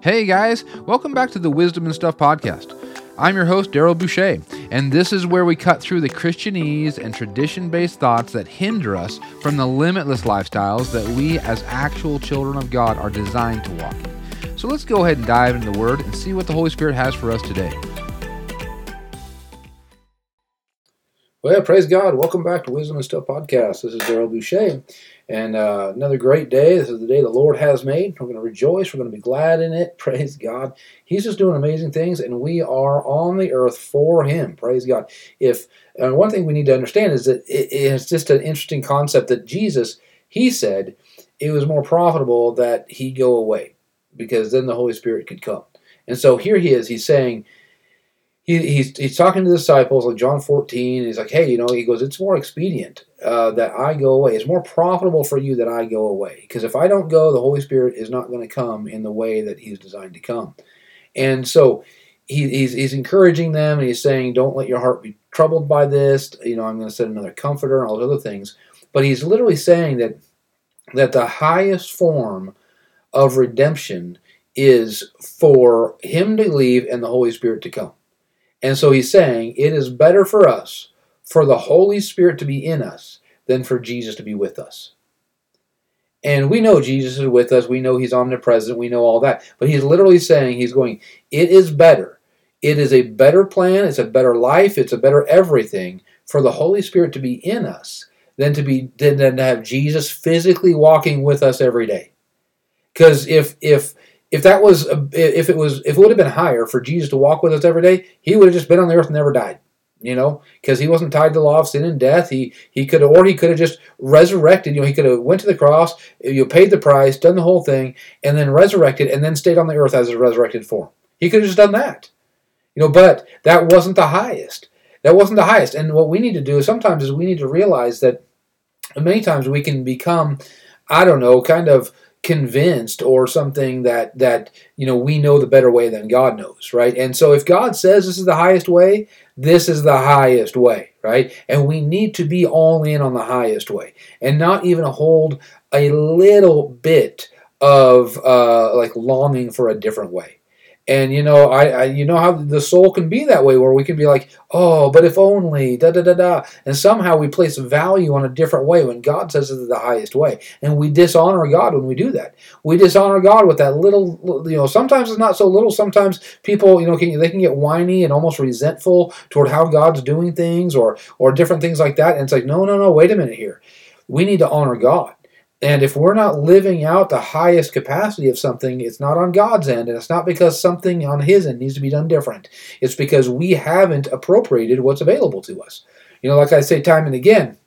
Hey guys, welcome back to the Wisdom and Stuff podcast. I'm your host, Daryl Boucher, and this is where we cut through the Christianese and tradition based thoughts that hinder us from the limitless lifestyles that we, as actual children of God, are designed to walk in. So let's go ahead and dive into the Word and see what the Holy Spirit has for us today. Well, praise God. Welcome back to Wisdom and Stuff Podcast. This is Daryl Boucher. And uh, another great day. This is the day the Lord has made. We're going to rejoice. We're going to be glad in it. Praise God. He's just doing amazing things, and we are on the earth for Him. Praise God. If uh, one thing we need to understand is that it, it's just an interesting concept that Jesus, He said, it was more profitable that He go away because then the Holy Spirit could come. And so here He is. He's saying, he, he's, he's talking to the disciples like John 14. he's like, hey, you know, he goes, it's more expedient uh, that I go away. It's more profitable for you that I go away. Because if I don't go, the Holy Spirit is not going to come in the way that he's designed to come. And so he, he's, he's encouraging them and he's saying, don't let your heart be troubled by this. You know, I'm going to send another comforter and all those other things. But he's literally saying that that the highest form of redemption is for him to leave and the Holy Spirit to come. And so he's saying it is better for us for the Holy Spirit to be in us than for Jesus to be with us. And we know Jesus is with us. We know he's omnipresent. We know all that. But he's literally saying, he's going, it is better. It is a better plan. It's a better life. It's a better everything for the Holy Spirit to be in us than to be than to have Jesus physically walking with us every day. Because if if if that was if it was if it would have been higher for Jesus to walk with us every day, he would have just been on the earth and never died. You know, because he wasn't tied to the law of sin and death. He he could or he could have just resurrected. You know, he could have went to the cross, you know, paid the price, done the whole thing, and then resurrected, and then stayed on the earth as a resurrected form. He could have just done that. You know, but that wasn't the highest. That wasn't the highest. And what we need to do sometimes is we need to realize that many times we can become, I don't know, kind of convinced or something that that you know we know the better way than God knows, right? And so if God says this is the highest way, this is the highest way, right? And we need to be all in on the highest way and not even hold a little bit of uh, like longing for a different way. And you know, I, I, you know how the soul can be that way, where we can be like, oh, but if only, da da da da, and somehow we place value on a different way when God says it is the highest way, and we dishonor God when we do that. We dishonor God with that little, you know. Sometimes it's not so little. Sometimes people, you know, can, they can get whiny and almost resentful toward how God's doing things, or or different things like that. And it's like, no, no, no, wait a minute here. We need to honor God. And if we're not living out the highest capacity of something, it's not on God's end, and it's not because something on His end needs to be done different. It's because we haven't appropriated what's available to us. You know, like I say time and again,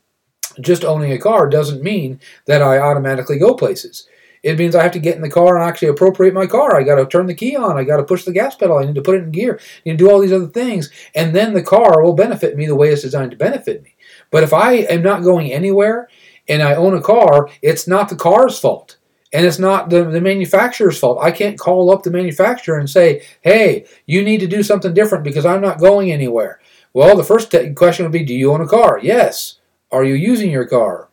just owning a car doesn't mean that I automatically go places. It means I have to get in the car and actually appropriate my car. I got to turn the key on. I got to push the gas pedal. I need to put it in gear. I need to do all these other things. And then the car will benefit me the way it's designed to benefit me. But if I am not going anywhere and I own a car, it's not the car's fault. And it's not the, the manufacturer's fault. I can't call up the manufacturer and say, hey, you need to do something different because I'm not going anywhere. Well, the first question would be, do you own a car? Yes. Are you using your car?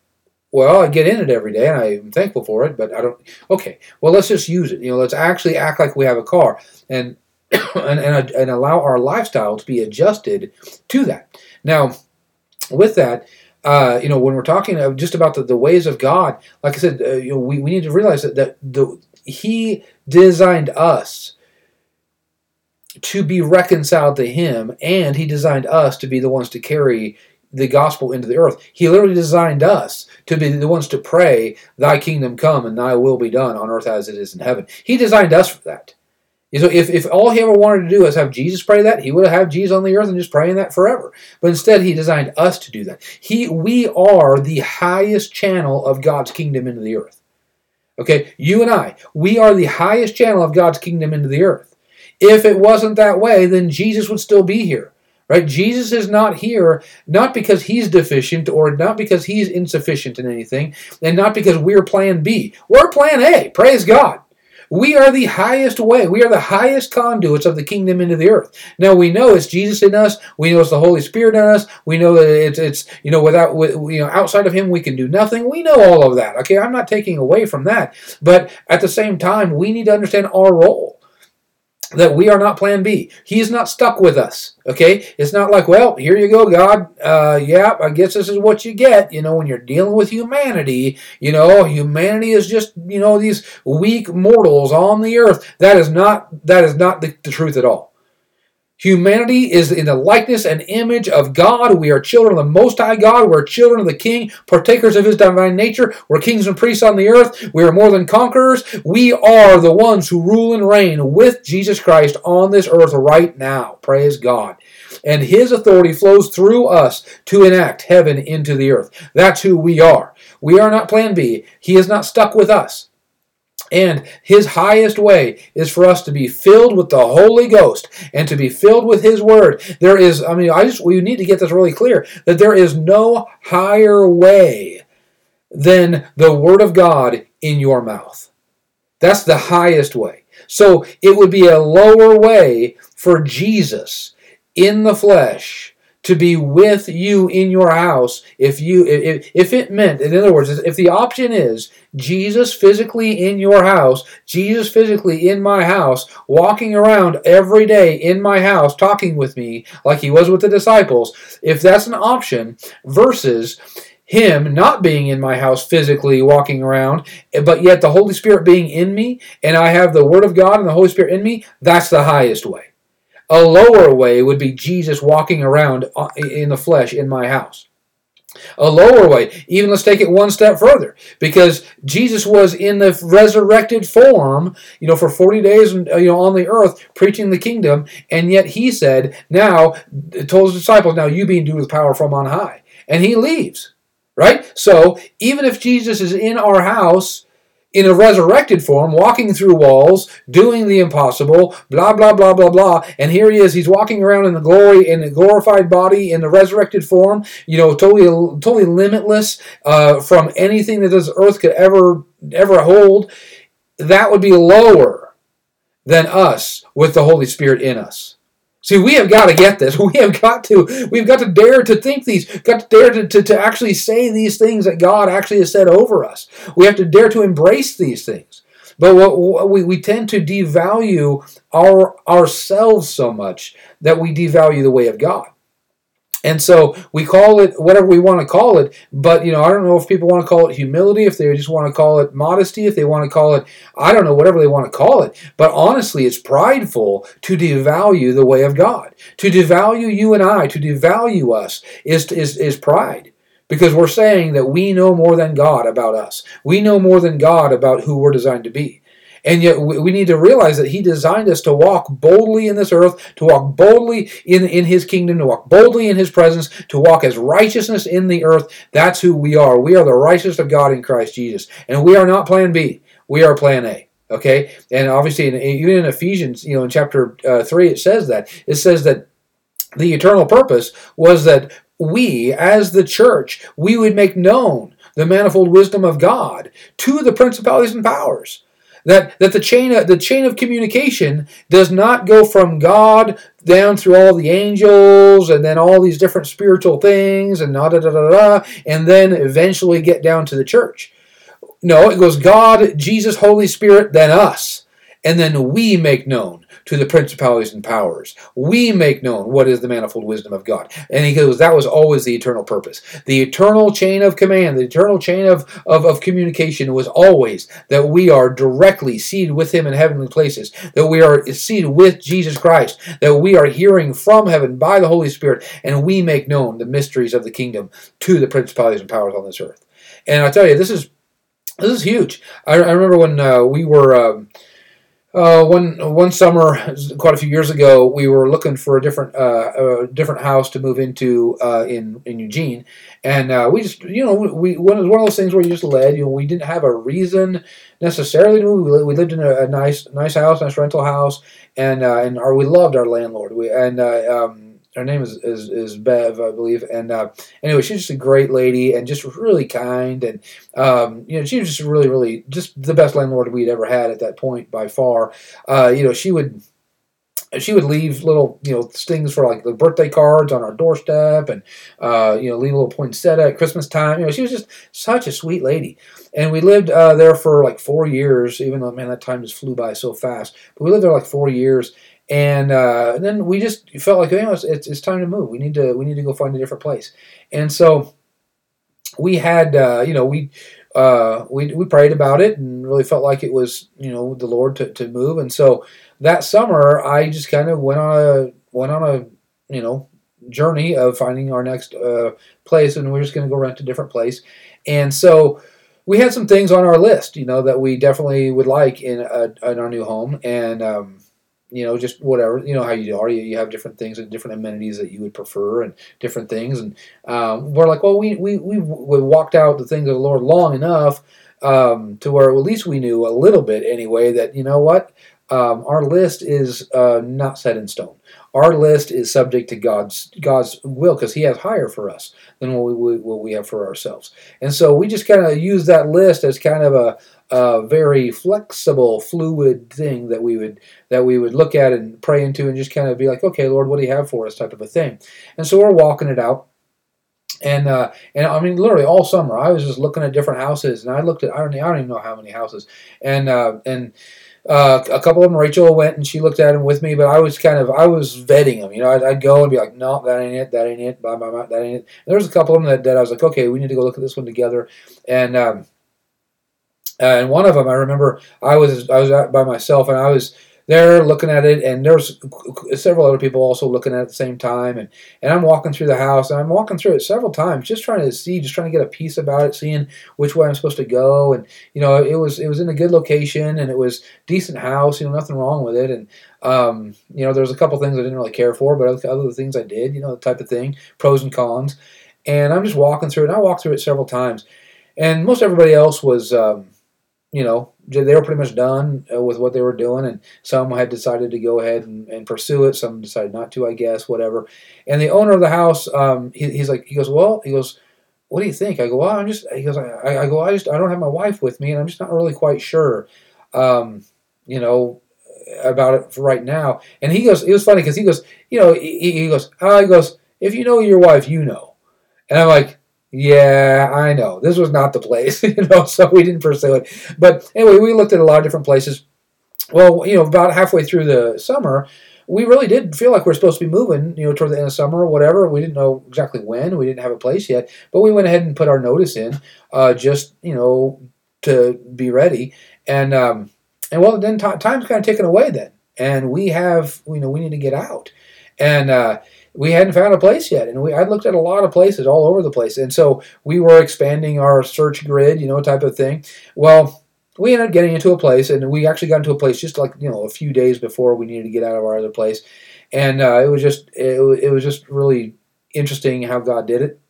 Well, I get in it every day and I'm thankful for it, but I don't. Okay, well, let's just use it. You know, let's actually act like we have a car and and, and, and allow our lifestyle to be adjusted to that. Now, with that, uh, you know, when we're talking just about the, the ways of God, like I said, uh, you know, we, we need to realize that, that the, He designed us to be reconciled to Him, and He designed us to be the ones to carry the gospel into the earth. He literally designed us to be the ones to pray, Thy kingdom come and Thy will be done on earth as it is in heaven. He designed us for that. So if, if all he ever wanted to do is have Jesus pray that, he would have had Jesus on the earth and just praying that forever. But instead, he designed us to do that. He, we are the highest channel of God's kingdom into the earth. Okay, you and I, we are the highest channel of God's kingdom into the earth. If it wasn't that way, then Jesus would still be here. Right? Jesus is not here not because he's deficient or not because he's insufficient in anything, and not because we're plan B. We're plan A. Praise God. We are the highest way. We are the highest conduits of the kingdom into the earth. Now we know it's Jesus in us. We know it's the Holy Spirit in us. We know that it's it's you know without you know outside of Him we can do nothing. We know all of that. Okay, I'm not taking away from that, but at the same time we need to understand our role. That we are not plan B. He is not stuck with us. Okay? It's not like, well, here you go, God. Uh, yeah, I guess this is what you get. You know, when you're dealing with humanity, you know, humanity is just, you know, these weak mortals on the earth. That is not that is not the, the truth at all. Humanity is in the likeness and image of God. We are children of the Most High God. We're children of the King, partakers of His divine nature. We're kings and priests on the earth. We are more than conquerors. We are the ones who rule and reign with Jesus Christ on this earth right now. Praise God. And His authority flows through us to enact heaven into the earth. That's who we are. We are not plan B. He is not stuck with us. And his highest way is for us to be filled with the Holy Ghost and to be filled with his word. There is, I mean, I just, we need to get this really clear that there is no higher way than the word of God in your mouth. That's the highest way. So it would be a lower way for Jesus in the flesh to be with you in your house if you if, if it meant in other words if the option is jesus physically in your house jesus physically in my house walking around every day in my house talking with me like he was with the disciples if that's an option versus him not being in my house physically walking around, but yet the Holy Spirit being in me, and I have the Word of God and the Holy Spirit in me, that's the highest way. A lower way would be Jesus walking around uh, in the flesh in my house. A lower way, even let's take it one step further, because Jesus was in the resurrected form, you know, for 40 days, you know, on the earth preaching the kingdom, and yet he said, now, told his disciples, now you being endued with power from on high. And he leaves, right? So even if Jesus is in our house, in a resurrected form, walking through walls, doing the impossible, blah, blah, blah, blah, blah. And here he is, he's walking around in the glory, in the glorified body, in the resurrected form, you know, totally, totally limitless uh, from anything that this earth could ever, ever hold. That would be lower than us with the Holy Spirit in us. See, we have got to get this. We have got to, we've got to dare to think these, got to dare to, to, to actually say these things that God actually has said over us. We have to dare to embrace these things. But what, we, we tend to devalue our ourselves so much that we devalue the way of God. And so we call it whatever we want to call it, but you know, I don't know if people want to call it humility, if they just want to call it modesty, if they want to call it, I don't know, whatever they want to call it. But honestly, it's prideful to devalue the way of God. To devalue you and I, to devalue us is, is, is pride. Because we're saying that we know more than God about us. We know more than God about who we're designed to be. And yet we need to realize that He designed us to walk boldly in this earth, to walk boldly in, in His kingdom, to walk boldly in His presence, to walk as righteousness in the earth. That's who we are. We are the righteousness of God in Christ Jesus. And we are not plan B, we are plan A. Okay? And obviously, in, even in Ephesians, you know, in chapter uh, 3, it says that. It says that the eternal purpose was that we, as the church, we would make known the manifold wisdom of God to the principalities and powers. That, that the chain of, the chain of communication does not go from God down through all the angels and then all these different spiritual things and da da da da da and then eventually get down to the church. No, it goes God, Jesus, Holy Spirit, then us. And then we make known to the principalities and powers. We make known what is the manifold wisdom of God. And he goes, that was always the eternal purpose. The eternal chain of command, the eternal chain of, of, of communication was always that we are directly seated with him in heavenly places, that we are seated with Jesus Christ, that we are hearing from heaven by the Holy Spirit, and we make known the mysteries of the kingdom to the principalities and powers on this earth. And I tell you, this is this is huge. I, I remember when uh, we were. Um, uh, one one summer, quite a few years ago, we were looking for a different uh, a different house to move into uh, in in Eugene, and uh, we just you know we one of one of those things where you just led. You know, we didn't have a reason necessarily to move. We lived in a, a nice nice house, nice rental house, and uh, and our, we loved our landlord. We and uh, um, her name is, is, is Bev, I believe. And uh, anyway, she's just a great lady and just really kind. And, um, you know, she was just really, really just the best landlord we'd ever had at that point by far. Uh, you know, she would she would leave little, you know, things for like the birthday cards on our doorstep, and uh, you know, leave a little poinsettia at Christmas time. You know, she was just such a sweet lady, and we lived uh, there for like four years. Even though, man, that time just flew by so fast. But we lived there like four years, and, uh, then we just felt like, you know, it's, it's, it's time to move. We need to we need to go find a different place, and so we had, uh, you know, we uh, we we prayed about it and really felt like it was you know the Lord to, to move. And so that summer, I just kind of went on a went on a you know journey of finding our next uh, place, and we are just going to go rent a different place. And so we had some things on our list, you know, that we definitely would like in a, in our new home, and um, you know, just whatever, you know how you are. You, you have different things and different amenities that you would prefer and different things. And um, we're like, well, we, we, we, we walked out the things of the Lord long enough um, to where at least we knew a little bit anyway that, you know what, um, our list is uh, not set in stone. Our list is subject to God's God's will because He has higher for us than what we, what we have for ourselves. And so we just kind of use that list as kind of a, a very flexible, fluid thing that we would that we would look at and pray into, and just kind of be like, okay, Lord, what do you have for us, type of a thing. And so we're walking it out. And uh, and I mean, literally all summer, I was just looking at different houses, and I looked at I don't I don't even know how many houses, and uh, and uh, a couple of them, Rachel went and she looked at them with me, but I was kind of I was vetting them. You know, I'd, I'd go and be like, no, that ain't it, that ain't it, blah, blah, blah, that ain't it. And there was a couple of them that, that I was like, okay, we need to go look at this one together. And um, and one of them, I remember I was I was by myself and I was there looking at it, and there's several other people also looking at it at the same time, and, and I'm walking through the house, and I'm walking through it several times, just trying to see, just trying to get a peace about it, seeing which way I'm supposed to go, and you know, it was it was in a good location, and it was decent house, you know, nothing wrong with it, and um, you know, there's a couple things I didn't really care for, but other, other things I did, you know, the type of thing, pros and cons, and I'm just walking through it, and I walked through it several times, and most everybody else was. Um, you know, they were pretty much done uh, with what they were doing, and some had decided to go ahead and, and pursue it. Some decided not to, I guess, whatever. And the owner of the house, um, he, he's like, he goes, well, he goes, what do you think? I go, well, I'm just, he goes, I, I go, I just, I don't have my wife with me, and I'm just not really quite sure, um, you know, about it for right now. And he goes, it was funny because he goes, you know, he, he goes, oh, he goes, if you know your wife, you know. And I'm like, yeah, I know. This was not the place, you know, so we didn't pursue it. But anyway, we looked at a lot of different places. Well, you know, about halfway through the summer, we really did feel like we are supposed to be moving, you know, toward the end of summer or whatever. We didn't know exactly when. We didn't have a place yet, but we went ahead and put our notice in, uh, just you know, to be ready. And um, and well, then t- time's kind of taken away then, and we have, you know, we need to get out, and. Uh, we hadn't found a place yet, and we I looked at a lot of places all over the place, and so we were expanding our search grid, you know, type of thing. Well, we ended up getting into a place, and we actually got into a place just like you know a few days before we needed to get out of our other place, and uh, it was just it, it was just really interesting how God did it.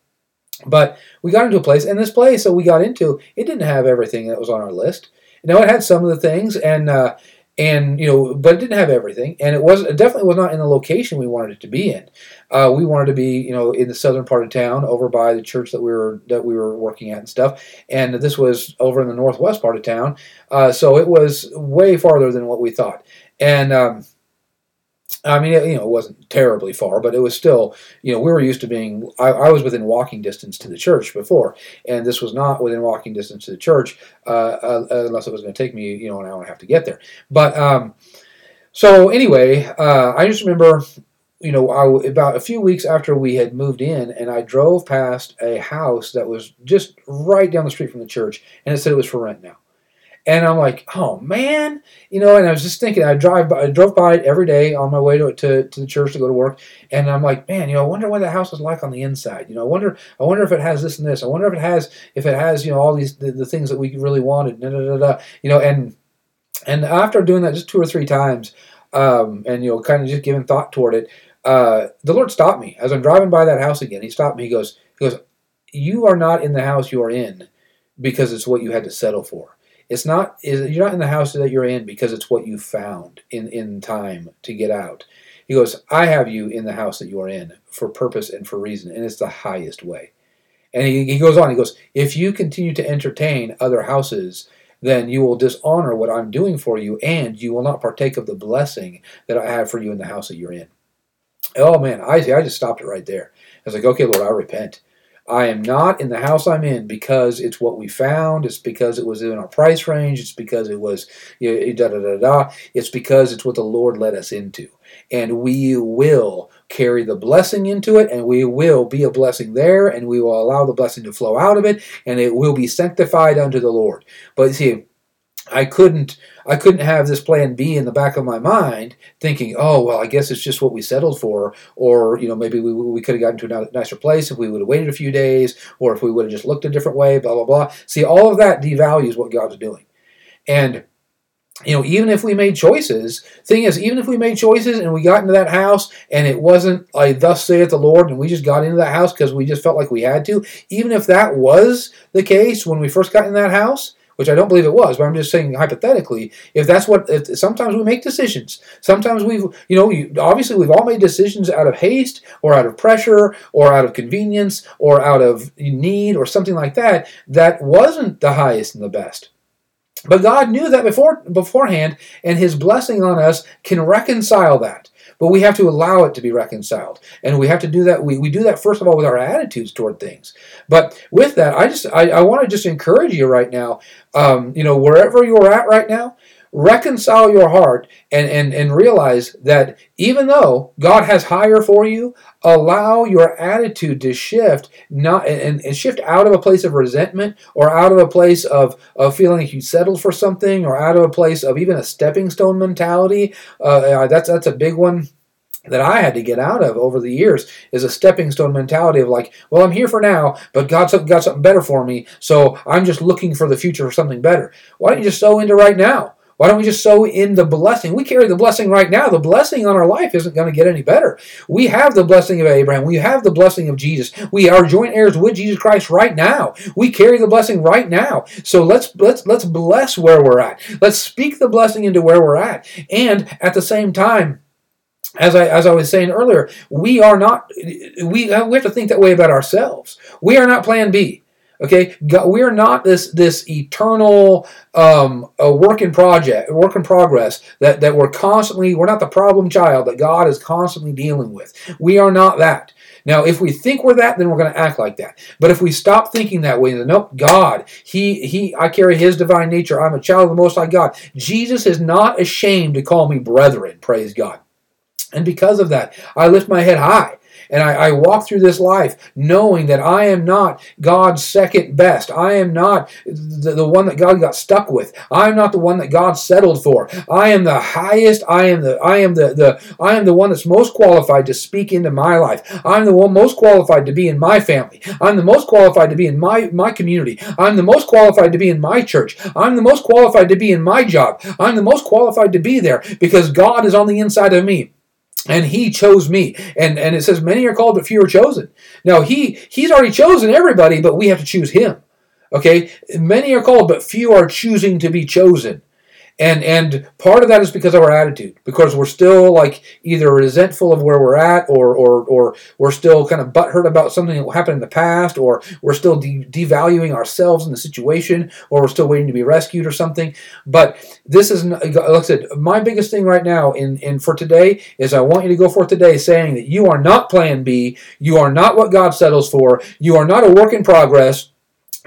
But we got into a place, and this place that we got into, it didn't have everything that was on our list. You know, it had some of the things, and uh, and you know, but it didn't have everything, and it was it definitely was not in the location we wanted it to be in. Uh, we wanted to be, you know, in the southern part of town, over by the church that we were that we were working at and stuff. And this was over in the northwest part of town, uh, so it was way farther than what we thought. And um, I mean, you know, it wasn't terribly far, but it was still, you know, we were used to being. I, I was within walking distance to the church before, and this was not within walking distance to the church, uh, uh, unless it was going to take me, you know, an hour and a half to get there. But um, so anyway, uh, I just remember, you know, I, about a few weeks after we had moved in, and I drove past a house that was just right down the street from the church, and it said it was for rent now. And I'm like, oh man, you know. And I was just thinking, I drive, by, I drove by it every day on my way to, to, to the church to go to work, and I'm like, man, you know, I wonder what the house is like on the inside. You know, I wonder, I wonder if it has this and this. I wonder if it has, if it has, you know, all these the, the things that we really wanted. Da, da, da, da, you know, and and after doing that just two or three times, um, and you know, kind of just giving thought toward it, uh, the Lord stopped me as I'm driving by that house again. He stopped me. He goes, he goes, you are not in the house you are in because it's what you had to settle for it's not you're not in the house that you're in because it's what you found in in time to get out. He goes, I have you in the house that you are in for purpose and for reason, and it's the highest way. And he, he goes on, he goes, if you continue to entertain other houses then you will dishonor what I'm doing for you, and you will not partake of the blessing that I have for you in the house that you're in. Oh man, I I just stopped it right there. I was like, okay, Lord, I repent. I am not in the house I'm in because it's what we found. It's because it was in our price range. It's because it was you know, da da da da. It's because it's what the Lord led us into, and we will carry the blessing into it, and we will be a blessing there, and we will allow the blessing to flow out of it, and it will be sanctified unto the Lord. But see, I couldn't I couldn't have this plan B in the back of my mind thinking, oh well, I guess it's just what we settled for, or you know maybe we, we could have gotten to a nicer place if we would have waited a few days, or if we would have just looked a different way, blah blah blah. See, all of that devalues what God's doing, and you know, even if we made choices, thing is, even if we made choices and we got into that house and it wasn't like thus saith the Lord, and we just got into that house because we just felt like we had to, even if that was the case when we first got in that house, which I don't believe it was, but I'm just saying hypothetically, if that's what, if sometimes we make decisions. Sometimes we've, you know, you, obviously we've all made decisions out of haste or out of pressure or out of convenience or out of need or something like that that wasn't the highest and the best. But God knew that before beforehand, and His blessing on us can reconcile that. But we have to allow it to be reconciled. And we have to do that. We, we do that, first of all, with our attitudes toward things. But with that, I just I, I want to just encourage you right now, um, you know, wherever you're at right now, reconcile your heart and, and, and realize that even though God has higher for you, allow your attitude to shift not and, and shift out of a place of resentment or out of a place of, of feeling like you settled for something or out of a place of even a stepping stone mentality. Uh, that's that's a big one that I had to get out of over the years is a stepping stone mentality of like, well, I'm here for now, but God's got something better for me, so I'm just looking for the future for something better. Why don't you just sow into right now? Why don't we just sow in the blessing? We carry the blessing right now. The blessing on our life isn't going to get any better. We have the blessing of Abraham. We have the blessing of Jesus. We are joint heirs with Jesus Christ right now. We carry the blessing right now. So let's let's let's bless where we're at. Let's speak the blessing into where we're at. And at the same time, as I, as I was saying earlier, we are not, we, we have to think that way about ourselves. We are not plan B. Okay, we are not this this eternal um, a work in project, work in progress that that we're constantly. We're not the problem child that God is constantly dealing with. We are not that. Now, if we think we're that, then we're going to act like that. But if we stop thinking that way, then nope, God, He He, I carry His divine nature. I'm a child of the Most High God. Jesus is not ashamed to call me brethren. Praise God. And because of that, I lift my head high. And I, I, walk through this life knowing that I am not God's second best. I am not the, the one that God got stuck with. I am not the one that God settled for. I am the highest. I am the I am the, the I am the one that's most qualified to speak into my life. I'm the one most qualified to be in my family. I'm the most qualified to be in my, my community. I'm the most qualified to be in my church. I'm the most qualified to be in my job. I'm the most qualified to be there because God is on the inside of me and he chose me. And and it says many are called but few are chosen. Now he he's already chosen everybody but we have to choose him. Okay? Many are called but few are choosing to be chosen and and part of that is because of our attitude because we're still like either resentful of where we're at or or or we're still kind of butthurt about something that happened in the past or we're still de- devaluing ourselves in the situation or we're still waiting to be rescued or something. But this is like I said my biggest thing right now in in for today is I want you to go forth today saying that you are not plan B you are not what God settles for you are not a work in progress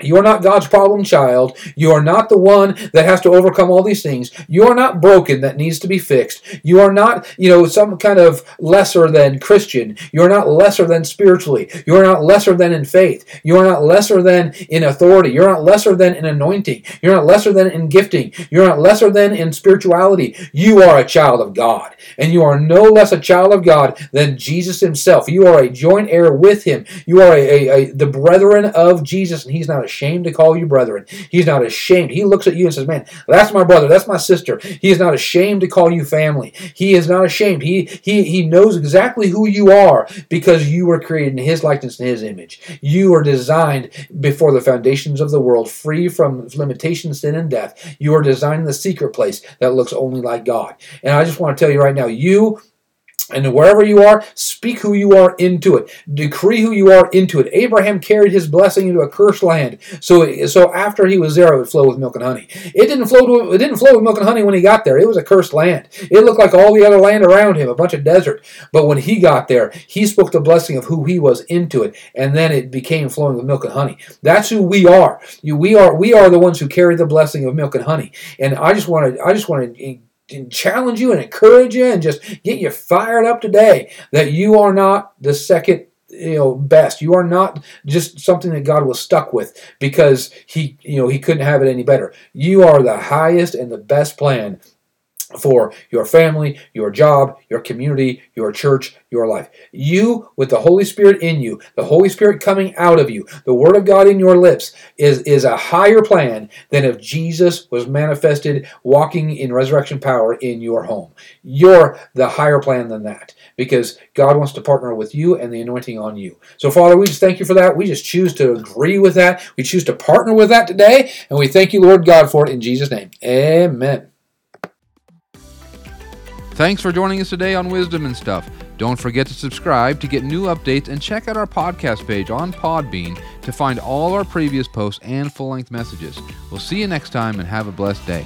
you are not God's problem child. You are not the one that has to overcome all these things. You are not broken that needs to be fixed. You are not, you know, some kind of lesser than Christian. You are not lesser than spiritually. You are not lesser than in faith. You are not lesser than in authority. You're not lesser than in anointing. You're not lesser than in gifting. You're not lesser than in spirituality. You are a child of God. And you are no less a child of God than Jesus himself. You are a joint heir with him. You are a, a, a the brethren of Jesus, and he's not a ashamed to call you brethren. He's not ashamed. He looks at you and says, Man, that's my brother, that's my sister. He is not ashamed to call you family. He is not ashamed. He he he knows exactly who you are because you were created in his likeness and his image. You are designed before the foundations of the world, free from limitation, sin, and death. You are designed in the secret place that looks only like God. And I just want to tell you right now, you and wherever you are, speak who you are into it. Decree who you are into it. Abraham carried his blessing into a cursed land. So, so after he was there, it would flow with milk and honey. It didn't flow. To, it didn't flow with milk and honey when he got there. It was a cursed land. It looked like all the other land around him, a bunch of desert. But when he got there, he spoke the blessing of who he was into it, and then it became flowing with milk and honey. That's who we are. You, we are. We are the ones who carry the blessing of milk and honey. And I just want to. I just want to and challenge you and encourage you and just get you fired up today that you are not the second you know best. You are not just something that god was stuck with because he you know he couldn't have it any better. You are the highest and the best plan for your family, your job, your community, your church, your life. You, with the Holy Spirit in you, the Holy Spirit coming out of you, the Word of God in your lips, is, is a higher plan than if Jesus was manifested walking in resurrection power in your home. You're the higher plan than that because God wants to partner with you and the anointing on you. So, Father, we just thank you for that. We just choose to agree with that. We choose to partner with that today. And we thank you, Lord God, for it in Jesus' name. Amen. Thanks for joining us today on Wisdom and Stuff. Don't forget to subscribe to get new updates and check out our podcast page on Podbean to find all our previous posts and full length messages. We'll see you next time and have a blessed day.